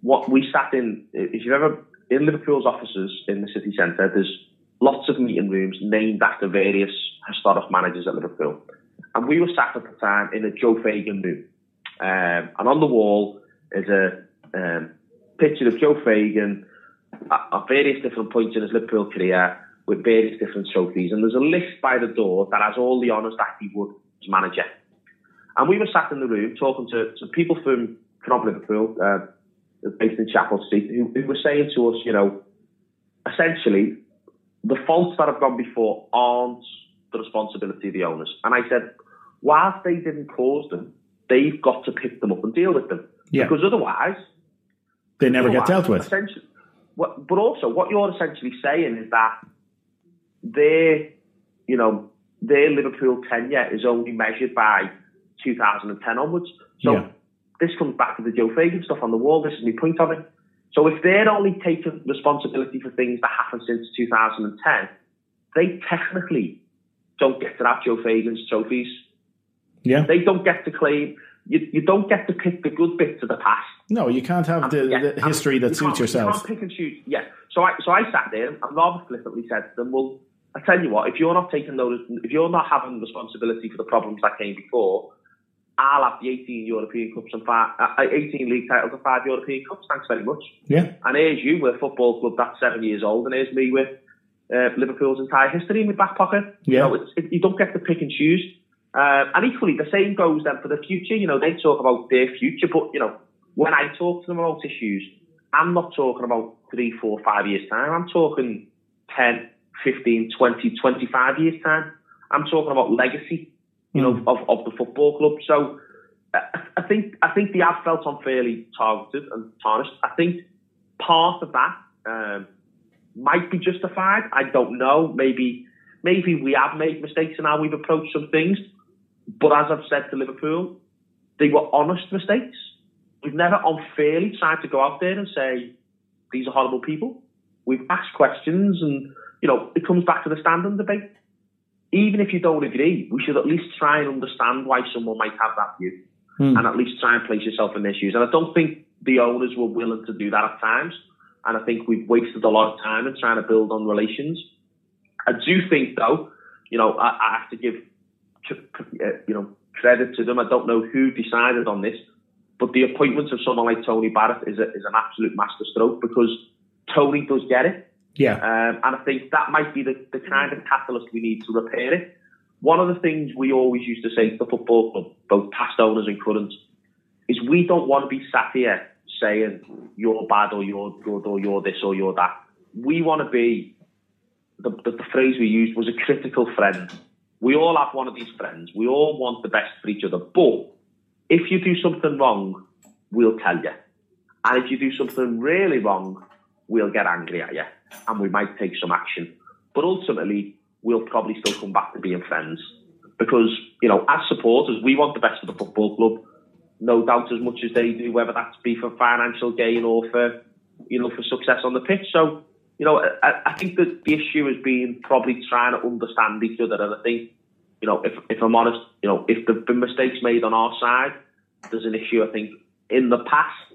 what we sat in, if you've ever in Liverpool's offices in the city centre, there's lots of meeting rooms named after various historic managers at Liverpool. And we were sat at the time in a Joe Fagan room. Um, and on the wall is a um, picture of Joe Fagan at, at, various different points in his Liverpool career with various different trophies. And there's a list by the door that has all the honours that he would as manager. And we were sat in the room talking to, to people from, from Liverpool, uh, based in Chapel Street, who, who were saying to us, you know, essentially, the faults that have gone before aren't the responsibility of the owners. And I said, whilst they didn't cause them, they've got to pick them up and deal with them. Yeah. Because otherwise, they never otherwise, get dealt with. What, but also, what you're essentially saying is that their, you know, their Liverpool tenure is only measured by 2010 onwards. So yeah. this comes back to the Joe Fagan stuff on the wall. This is my point of it. So if they're only taking responsibility for things that happened since 2010, they technically don't get to have Joe Fagan's trophies. Yeah. They don't get to claim, you, you don't get to pick the good bits of the past. No, you can't have the, the history that you suits yourself. You can't pick and choose. Yeah. So I, so I sat there and rather flippantly said to them, well, I tell you what, if you're not taking those, if you're not having responsibility for the problems that came before, I'll have the 18 European Cups and five, uh, 18 league titles and five European Cups. Thanks very much. Yeah. And here's you with a football club that's seven years old, and here's me with uh, Liverpool's entire history in my back pocket. Yeah. You, know, it, you don't get to pick and choose. Uh, and equally, the same goes then for the future. You know, they talk about their future, but, you know, when I talk to them about issues, I'm not talking about three, four, five years' time. I'm talking 10, 15, 20, 25 years' time. I'm talking about legacy you know, mm. of, of the football club. So I think I think they have felt unfairly targeted and tarnished. I think part of that um, might be justified. I don't know. Maybe maybe we have made mistakes in how we've approached some things. But as I've said to Liverpool, they were honest mistakes. We've never unfairly tried to go out there and say these are horrible people. We've asked questions, and you know it comes back to the standing debate even if you don't agree, we should at least try and understand why someone might have that view hmm. and at least try and place yourself in their shoes. And I don't think the owners were willing to do that at times. And I think we've wasted a lot of time in trying to build on relations. I do think, though, you know, I, I have to give, uh, you know, credit to them. I don't know who decided on this, but the appointment of someone like Tony Barrett is, a, is an absolute masterstroke because Tony does get it. Yeah. Um, and I think that might be the, the kind of catalyst we need to repair it. One of the things we always used to say to the football club, both past owners and current, is we don't want to be sat here saying you're bad or you're good or you're this or you're that. We want to be, the, the, the phrase we used was a critical friend. We all have one of these friends. We all want the best for each other. But if you do something wrong, we'll tell you. And if you do something really wrong, we'll get angry at you and we might take some action. But ultimately, we'll probably still come back to being friends because, you know, as supporters, we want the best for the football club, no doubt as much as they do, whether that's be for financial gain or for, you know, for success on the pitch. So, you know, I, I think that the issue has been probably trying to understand each other. And I think, you know, if, if I'm honest, you know, if there've been mistakes made on our side, there's an issue, I think, in the past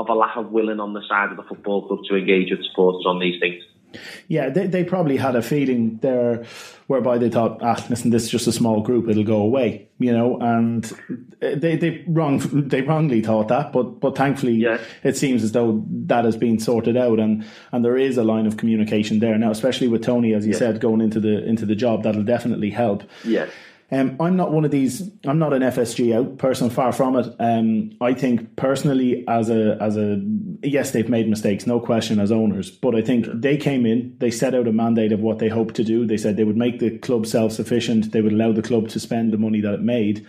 of a lack of willing on the side of the football club to engage with supporters on these things. Yeah, they, they probably had a feeling there whereby they thought, ah, listen, this is just a small group; it'll go away, you know. And they they wrong they wrongly thought that, but but thankfully, yeah. it seems as though that has been sorted out, and and there is a line of communication there now, especially with Tony, as you yeah. said, going into the into the job. That'll definitely help. Yeah. Um, I'm not one of these. I'm not an FSG out person. Far from it. Um, I think personally, as a as a yes, they've made mistakes, no question, as owners. But I think they came in, they set out a mandate of what they hoped to do. They said they would make the club self sufficient. They would allow the club to spend the money that it made.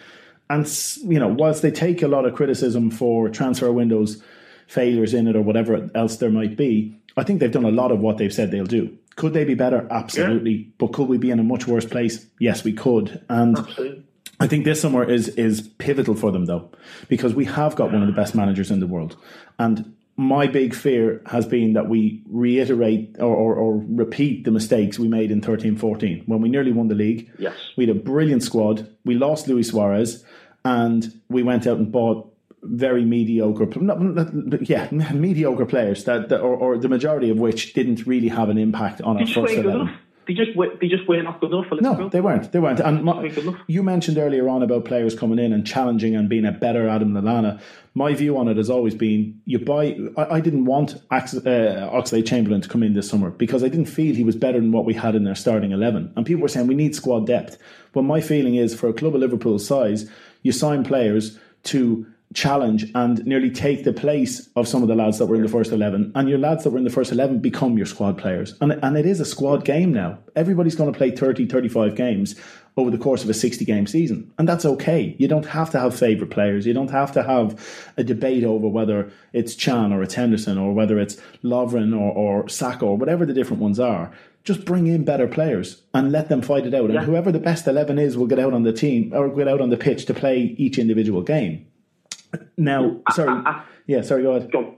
And you know, whilst they take a lot of criticism for transfer windows failures in it or whatever else there might be, I think they've done a lot of what they've said they'll do. Could they be better? Absolutely. Yeah. But could we be in a much worse place? Yes, we could. And Absolutely. I think this summer is is pivotal for them though, because we have got one of the best managers in the world. And my big fear has been that we reiterate or, or, or, repeat the mistakes we made in 13 14 when we nearly won the league. Yes. We had a brilliant squad. We lost Luis Suarez and we went out and bought very mediocre, not, not, yeah, (laughs) mediocre players that, that or, or, the majority of which didn't really have an impact on our first eleven. They just they just were not good enough. No, they weren't. They weren't. And my, you mentioned earlier on about players coming in and challenging and being a better Adam Lallana. My view on it has always been: you buy. I, I didn't want uh, Oxlade Chamberlain to come in this summer because I didn't feel he was better than what we had in their starting eleven. And people were saying we need squad depth. But my feeling is, for a club of Liverpool's size, you sign players to challenge and nearly take the place of some of the lads that were in the first 11 and your lads that were in the first 11 become your squad players. And, and it is a squad game now. Everybody's going to play 30 35 games over the course of a 60 game season. And that's okay. You don't have to have favourite players. You don't have to have a debate over whether it's Can or it's Henderson or whether it's Lovren or, or Sakho or whatever the different ones are. Just bring in better players and let them fight it out. Yeah. And whoever the best 11 is will get out on the team or get out on the pitch to play each individual game. Now, sorry. yeah, sorry, go ahead. Go.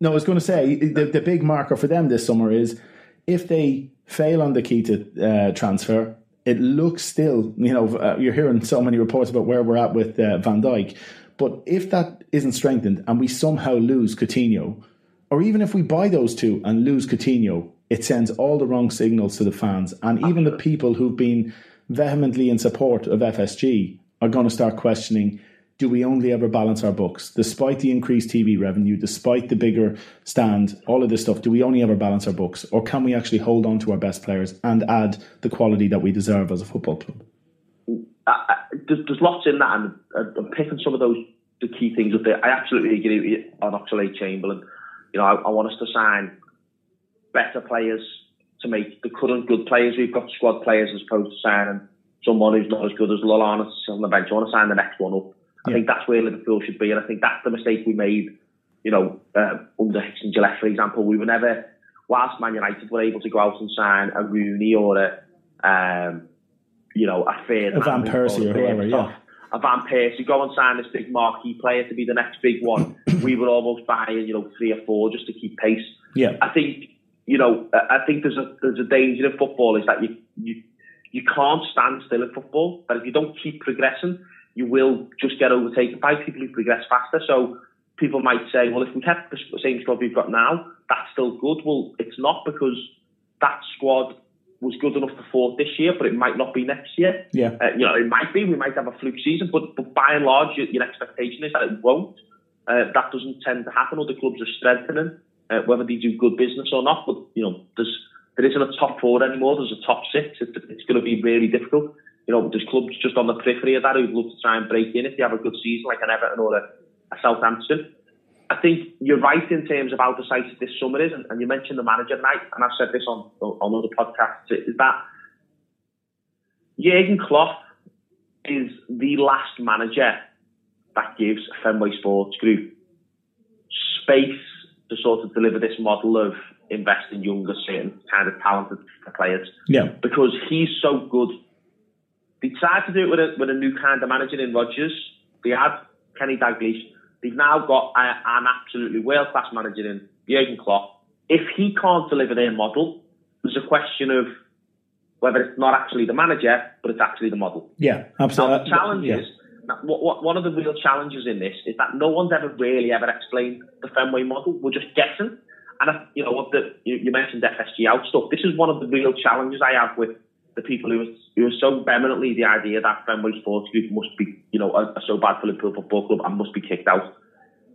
No, I was going to say the, the big marker for them this summer is if they fail on the Keita uh, transfer, it looks still, you know, uh, you're hearing so many reports about where we're at with uh, Van Dijk. But if that isn't strengthened and we somehow lose Coutinho, or even if we buy those two and lose Coutinho, it sends all the wrong signals to the fans. And even the people who've been vehemently in support of FSG are going to start questioning do we only ever balance our books? Despite the increased TV revenue, despite the bigger stand, all of this stuff, do we only ever balance our books? Or can we actually hold on to our best players and add the quality that we deserve as a football club? There's, there's, lots in that, and I'm picking some of those the key things up there. I absolutely agree with you on Oxlade Chamberlain. You know, I, I want us to sign better players to make the current good players. We've got squad players as opposed to signing someone who's not as good as Lallana on the bench. I want to sign the next one up. I think that's where Liverpool should be, and I think that's the mistake we made. You know, uh, under and Gillett, for example, we were never, whilst Man United were able to go out and sign a Rooney or a, um, you know, a fair a Van Persie or, or whoever, yeah. A Van Persie, go and sign this big marquee player to be the next big one. (clears throat) we were almost buying, you know, three or four just to keep pace. Yeah, I think, you know, I think there's a there's a danger in football is that you you you can't stand still in football. But if you don't keep progressing, you will just get overtaken by people who progress faster. So people might say, well, if we kept the same squad we've got now, that's still good. Well, it's not because that squad was good enough for fourth this year, but it might not be next year. Yeah, uh, you know, it might be. We might have a fluke season, but, but by and large, your, your expectation is that it won't. Uh, that doesn't tend to happen. Other clubs are strengthening, uh, whether they do good business or not. But you know, there's there isn't a top four anymore. There's a top six. It's, it's going to be really difficult you know, there's clubs just on the periphery of that who'd love to try and break in if they have a good season, like an Everton or a, a Southampton. I think you're right in terms of how decisive this summer is, and, and you mentioned the manager night, and I've said this on on other podcasts, is that Jurgen Klopp is the last manager that gives Fenway Sports Group space to sort of deliver this model of investing younger, certain kind of talented players. Yeah. Because he's so good they tried to do it with a, with a new kind of manager in Rodgers. They had Kenny Dalglish. They've now got a, an absolutely world class manager in Jurgen Klopp. If he can't deliver their model, there's a question of whether it's not actually the manager, but it's actually the model. Yeah, absolutely. Now, the challenge yeah. is, one of the real challenges in this is that no one's ever really ever explained the Fenway model. We're just guessing. And, you know, what the, you, you mentioned FSG out stuff. This is one of the real challenges I have with the people who are, who are so vehemently the idea that Fenway Sports Group must be, you know, are, are so bad for Liverpool Football Club and must be kicked out.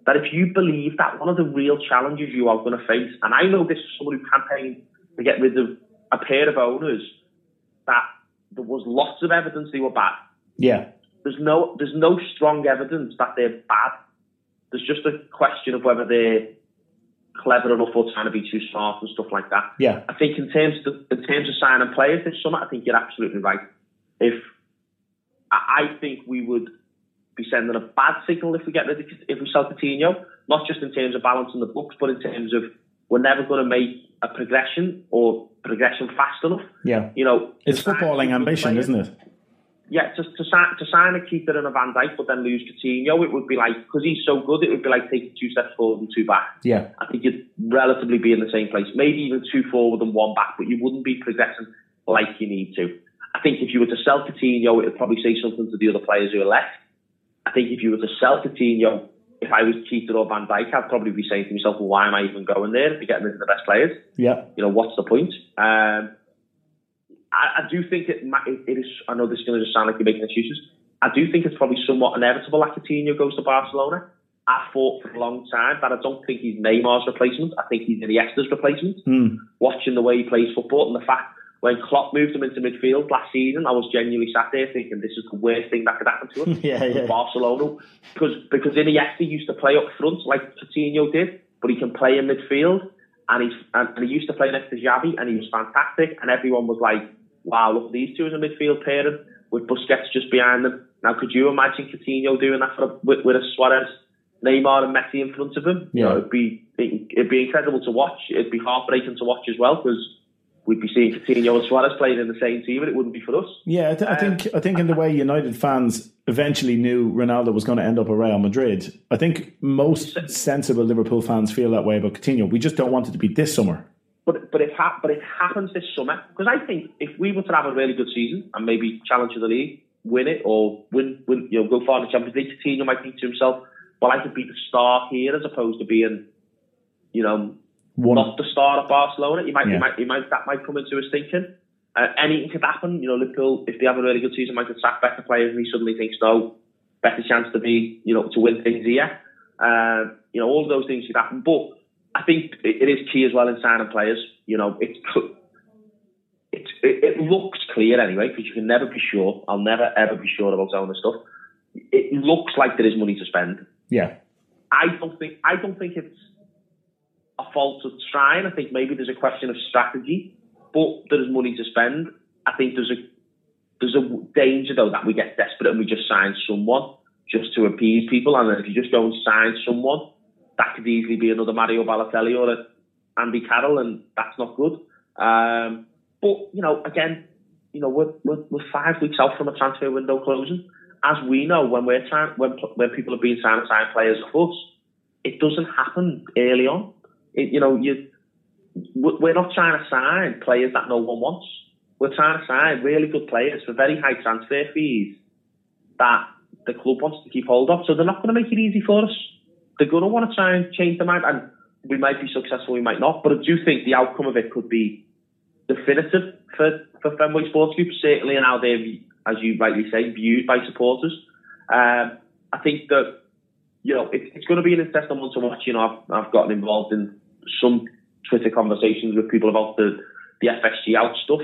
That if you believe that one of the real challenges you are going to face, and I know this is someone who campaigned to get rid of a pair of owners that there was lots of evidence they were bad. Yeah. There's no there's no strong evidence that they're bad. There's just a question of whether they're clever enough or trying to be too smart and stuff like that. Yeah. I think in terms of in terms of signing players this summer, I think you're absolutely right. If I think we would be sending a bad signal if we get rid of if we sell Coutinho, not just in terms of balancing the books, but in terms of we're never going to make a progression or progression fast enough. Yeah. You know, it's footballing ambition, players, isn't it? Yeah, to, to, sign, to sign a Keita and a Van Dijk, but then lose Coutinho, it would be like, because he's so good, it would be like taking two steps forward and two back. Yeah. I think you'd relatively be in the same place. Maybe even two forward and one back, but you wouldn't be progressing like you need to. I think if you were to sell Coutinho, it would probably say something to the other players who are left. I think if you were to sell Coutinho, if I was Keita or Van Dijk, I'd probably be saying to myself, well, why am I even going there if you're getting rid of the best players? Yeah. You know, what's the point? Um, I, I, do think it, it is, I know this is going to just sound like you're making excuses. I do think it's probably somewhat inevitable that Coutinho goes to Barcelona. I thought for a long time that I don't think he's Neymar's replacement. I think he's Iniesta's replacement. Mm. Watching the way he plays football and the fact when Klopp moved him into midfield last season, I was genuinely sat there thinking this is the worst thing that could happen to him. (laughs) yeah, yeah. Barcelona. Because because Iniesta used to play up front like Coutinho did, but he can play in midfield. And, and, and he used to play next to Xavi, and he was fantastic. And everyone was like, wow, look, these two as a midfield pairing with Busquets just behind them. Now, could you imagine Coutinho doing that for a, with, with a Suarez, Neymar, and Messi in front of him? Yeah. You know, it'd be it'd be incredible to watch. It'd be heartbreaking to watch as well because we'd be seeing Coutinho and Suarez playing in the same team, and it wouldn't be for us. Yeah, I, th- I think I think in the way United fans eventually knew Ronaldo was going to end up at Real Madrid, I think most sensible Liverpool fans feel that way about Coutinho. We just don't want it to be this summer. But but if ha- but it happens this summer because I think if we were to have a really good season and maybe challenge the league, win it or win, win you know go far in the Champions League, Coutinho might think to himself, "Well, I could be the star here as opposed to being, you know, One, not the star at Barcelona." He might, Yeah. he might, he might that might come into his thinking. Uh, anything could happen. You know, Liverpool if they have a really good season, might sack better players, and he suddenly thinks, "No, better chance to be, you know, to win things here." Uh, you know, all of those things could happen, but. I think it is key as well in signing players. You know, it's it, it, it looks clear anyway because you can never be sure. I'll never ever be sure about owner stuff. It looks like there is money to spend. yeah, I don't think I don't think it's a fault of trying. I think maybe there's a question of strategy, but there is money to spend. I think there's a there's a danger though that we get desperate and we just sign someone just to appease people, and then if you just go and sign someone that could easily be another Mario Balotelli or a Andy Carroll, and that's not good. Um, but you know, again, you know, we're, we're we're five weeks out from a transfer window closing. As we know, when we're trying, when when people are being signed to sign players of us, it doesn't happen early on. It, you know, you we're not trying to sign players that no one wants. We're trying to sign really good players for very high transfer fees that the club wants to keep hold of. So they're not going to make it easy for us they're going to want to try and change their mind, and we might be successful, we might not. But I do think the outcome of it could be definitive for, for Fenway Sports Group, certainly in how they're, as you rightly say, viewed by supporters. Um, I think that, you know, it, it's going to be an interesting one to watch. You know, I've, I've gotten involved in some Twitter conversations with people about the, the FSG out stuff.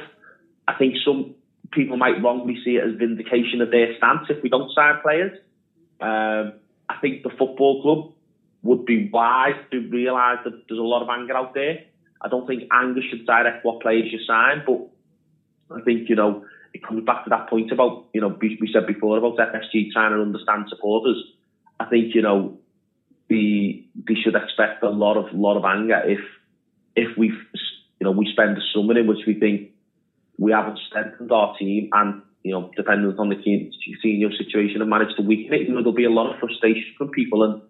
I think some people might wrongly see it as vindication of their stance if we don't sign players. Um, I think the football club would be wise to realise that there's a lot of anger out there. I don't think anger should direct what players you sign, but I think, you know, it comes back to that point about, you know, we, we said before about FSG trying to understand supporters. I think, you know, we, they should expect a lot of lot of anger if if we you know we spend the summer in which we think we haven't strengthened our team and you know depending on the senior situation and managed to weaken it, you know there'll be a lot of frustration from people and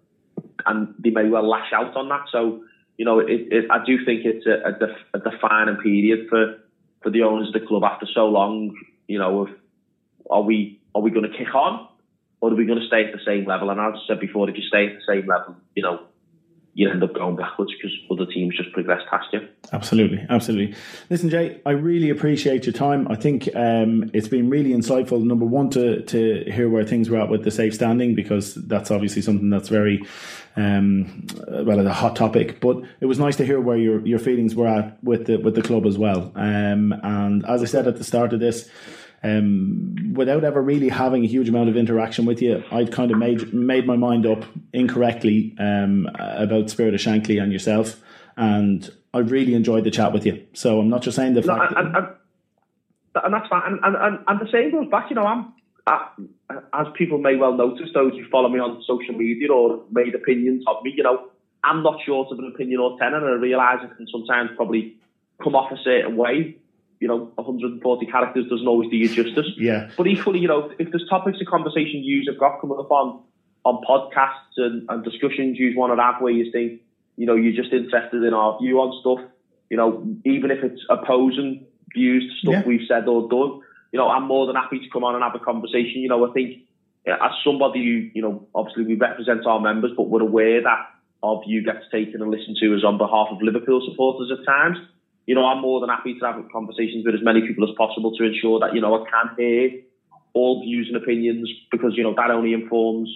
and they may well lash out on that. So you know it, it, I do think it's a, a, def, a defining period for for the owners of the club after so long. You know, of are we are we going to kick on or are we going to stay at the same level? And as I said before, if you stay at the same level, you know, you end up going backwards because other teams just progress past you. Absolutely, absolutely. Listen, Jay, I really appreciate your time. I think um, it's been really insightful. Number one, to to hear where things were at with the safe standing because that's obviously something that's very um, well a hot topic. But it was nice to hear where your your feelings were at with the with the club as well. Um, and as I said at the start of this. Um, without ever really having a huge amount of interaction with you, I'd kind of made made my mind up incorrectly um, about Spirit of Shankly and yourself, and I really enjoyed the chat with you. So I'm not just saying the No, fact. and, and, and that's fine. And, and, and, and the same goes back. You know, I'm uh, as people may well notice, those who follow me on social media or made opinions of me. You know, I'm not short of an opinion or ten, and I realise it can sometimes probably come off a certain way. You know, 140 characters doesn't always do you justice. Yeah. But equally, you know, if there's topics of conversation you have got coming up on on podcasts and, and discussions you want to have where you think, you know, you're just interested in our view on stuff, you know, even if it's opposing views to stuff Yeah. we've said or done, you know, I'm more than happy to come on and have a conversation. You know, I think as somebody who, you know, obviously we represent our members, but we're aware that our view gets taken and listened to as on behalf of Liverpool supporters at times. You know, I'm more than happy to have conversations with as many people as possible to ensure that, you know, I can hear all views and opinions because, you know, that only informs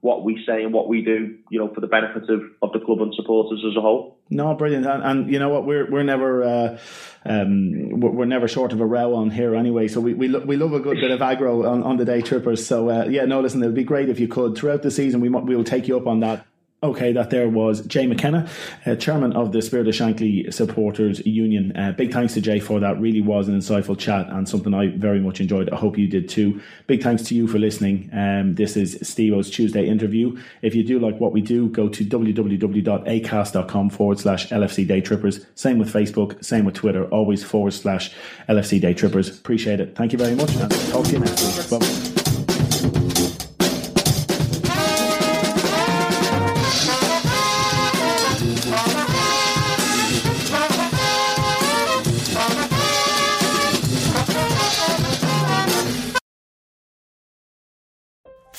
what we say and what we do, you know, for the benefit of, of the club and supporters as a whole. No, brilliant, and, and you know what? We're we're never uh, um, we're, never short of a row on here anyway. So we we, lo- we love a good bit of aggro on, on the day trippers. So uh, yeah, no, listen, it'd be great if you could throughout the season. We we will take you up on that. Okay, that there was Jay McKenna, uh, chairman of the Spirit of Shankly Supporters Union. Uh, big thanks to Jay for that. Really was an insightful chat and something I very much enjoyed. I hope you did too. Big thanks to you for listening. Um, this is Steve-O's Tuesday interview. If you do like what we do, go to www.acast.com forward slash LFC Day Trippers. Same with Facebook, same with Twitter, always forward slash LFC Day Trippers. Appreciate it. Thank you very much and talk to you next week. Bye.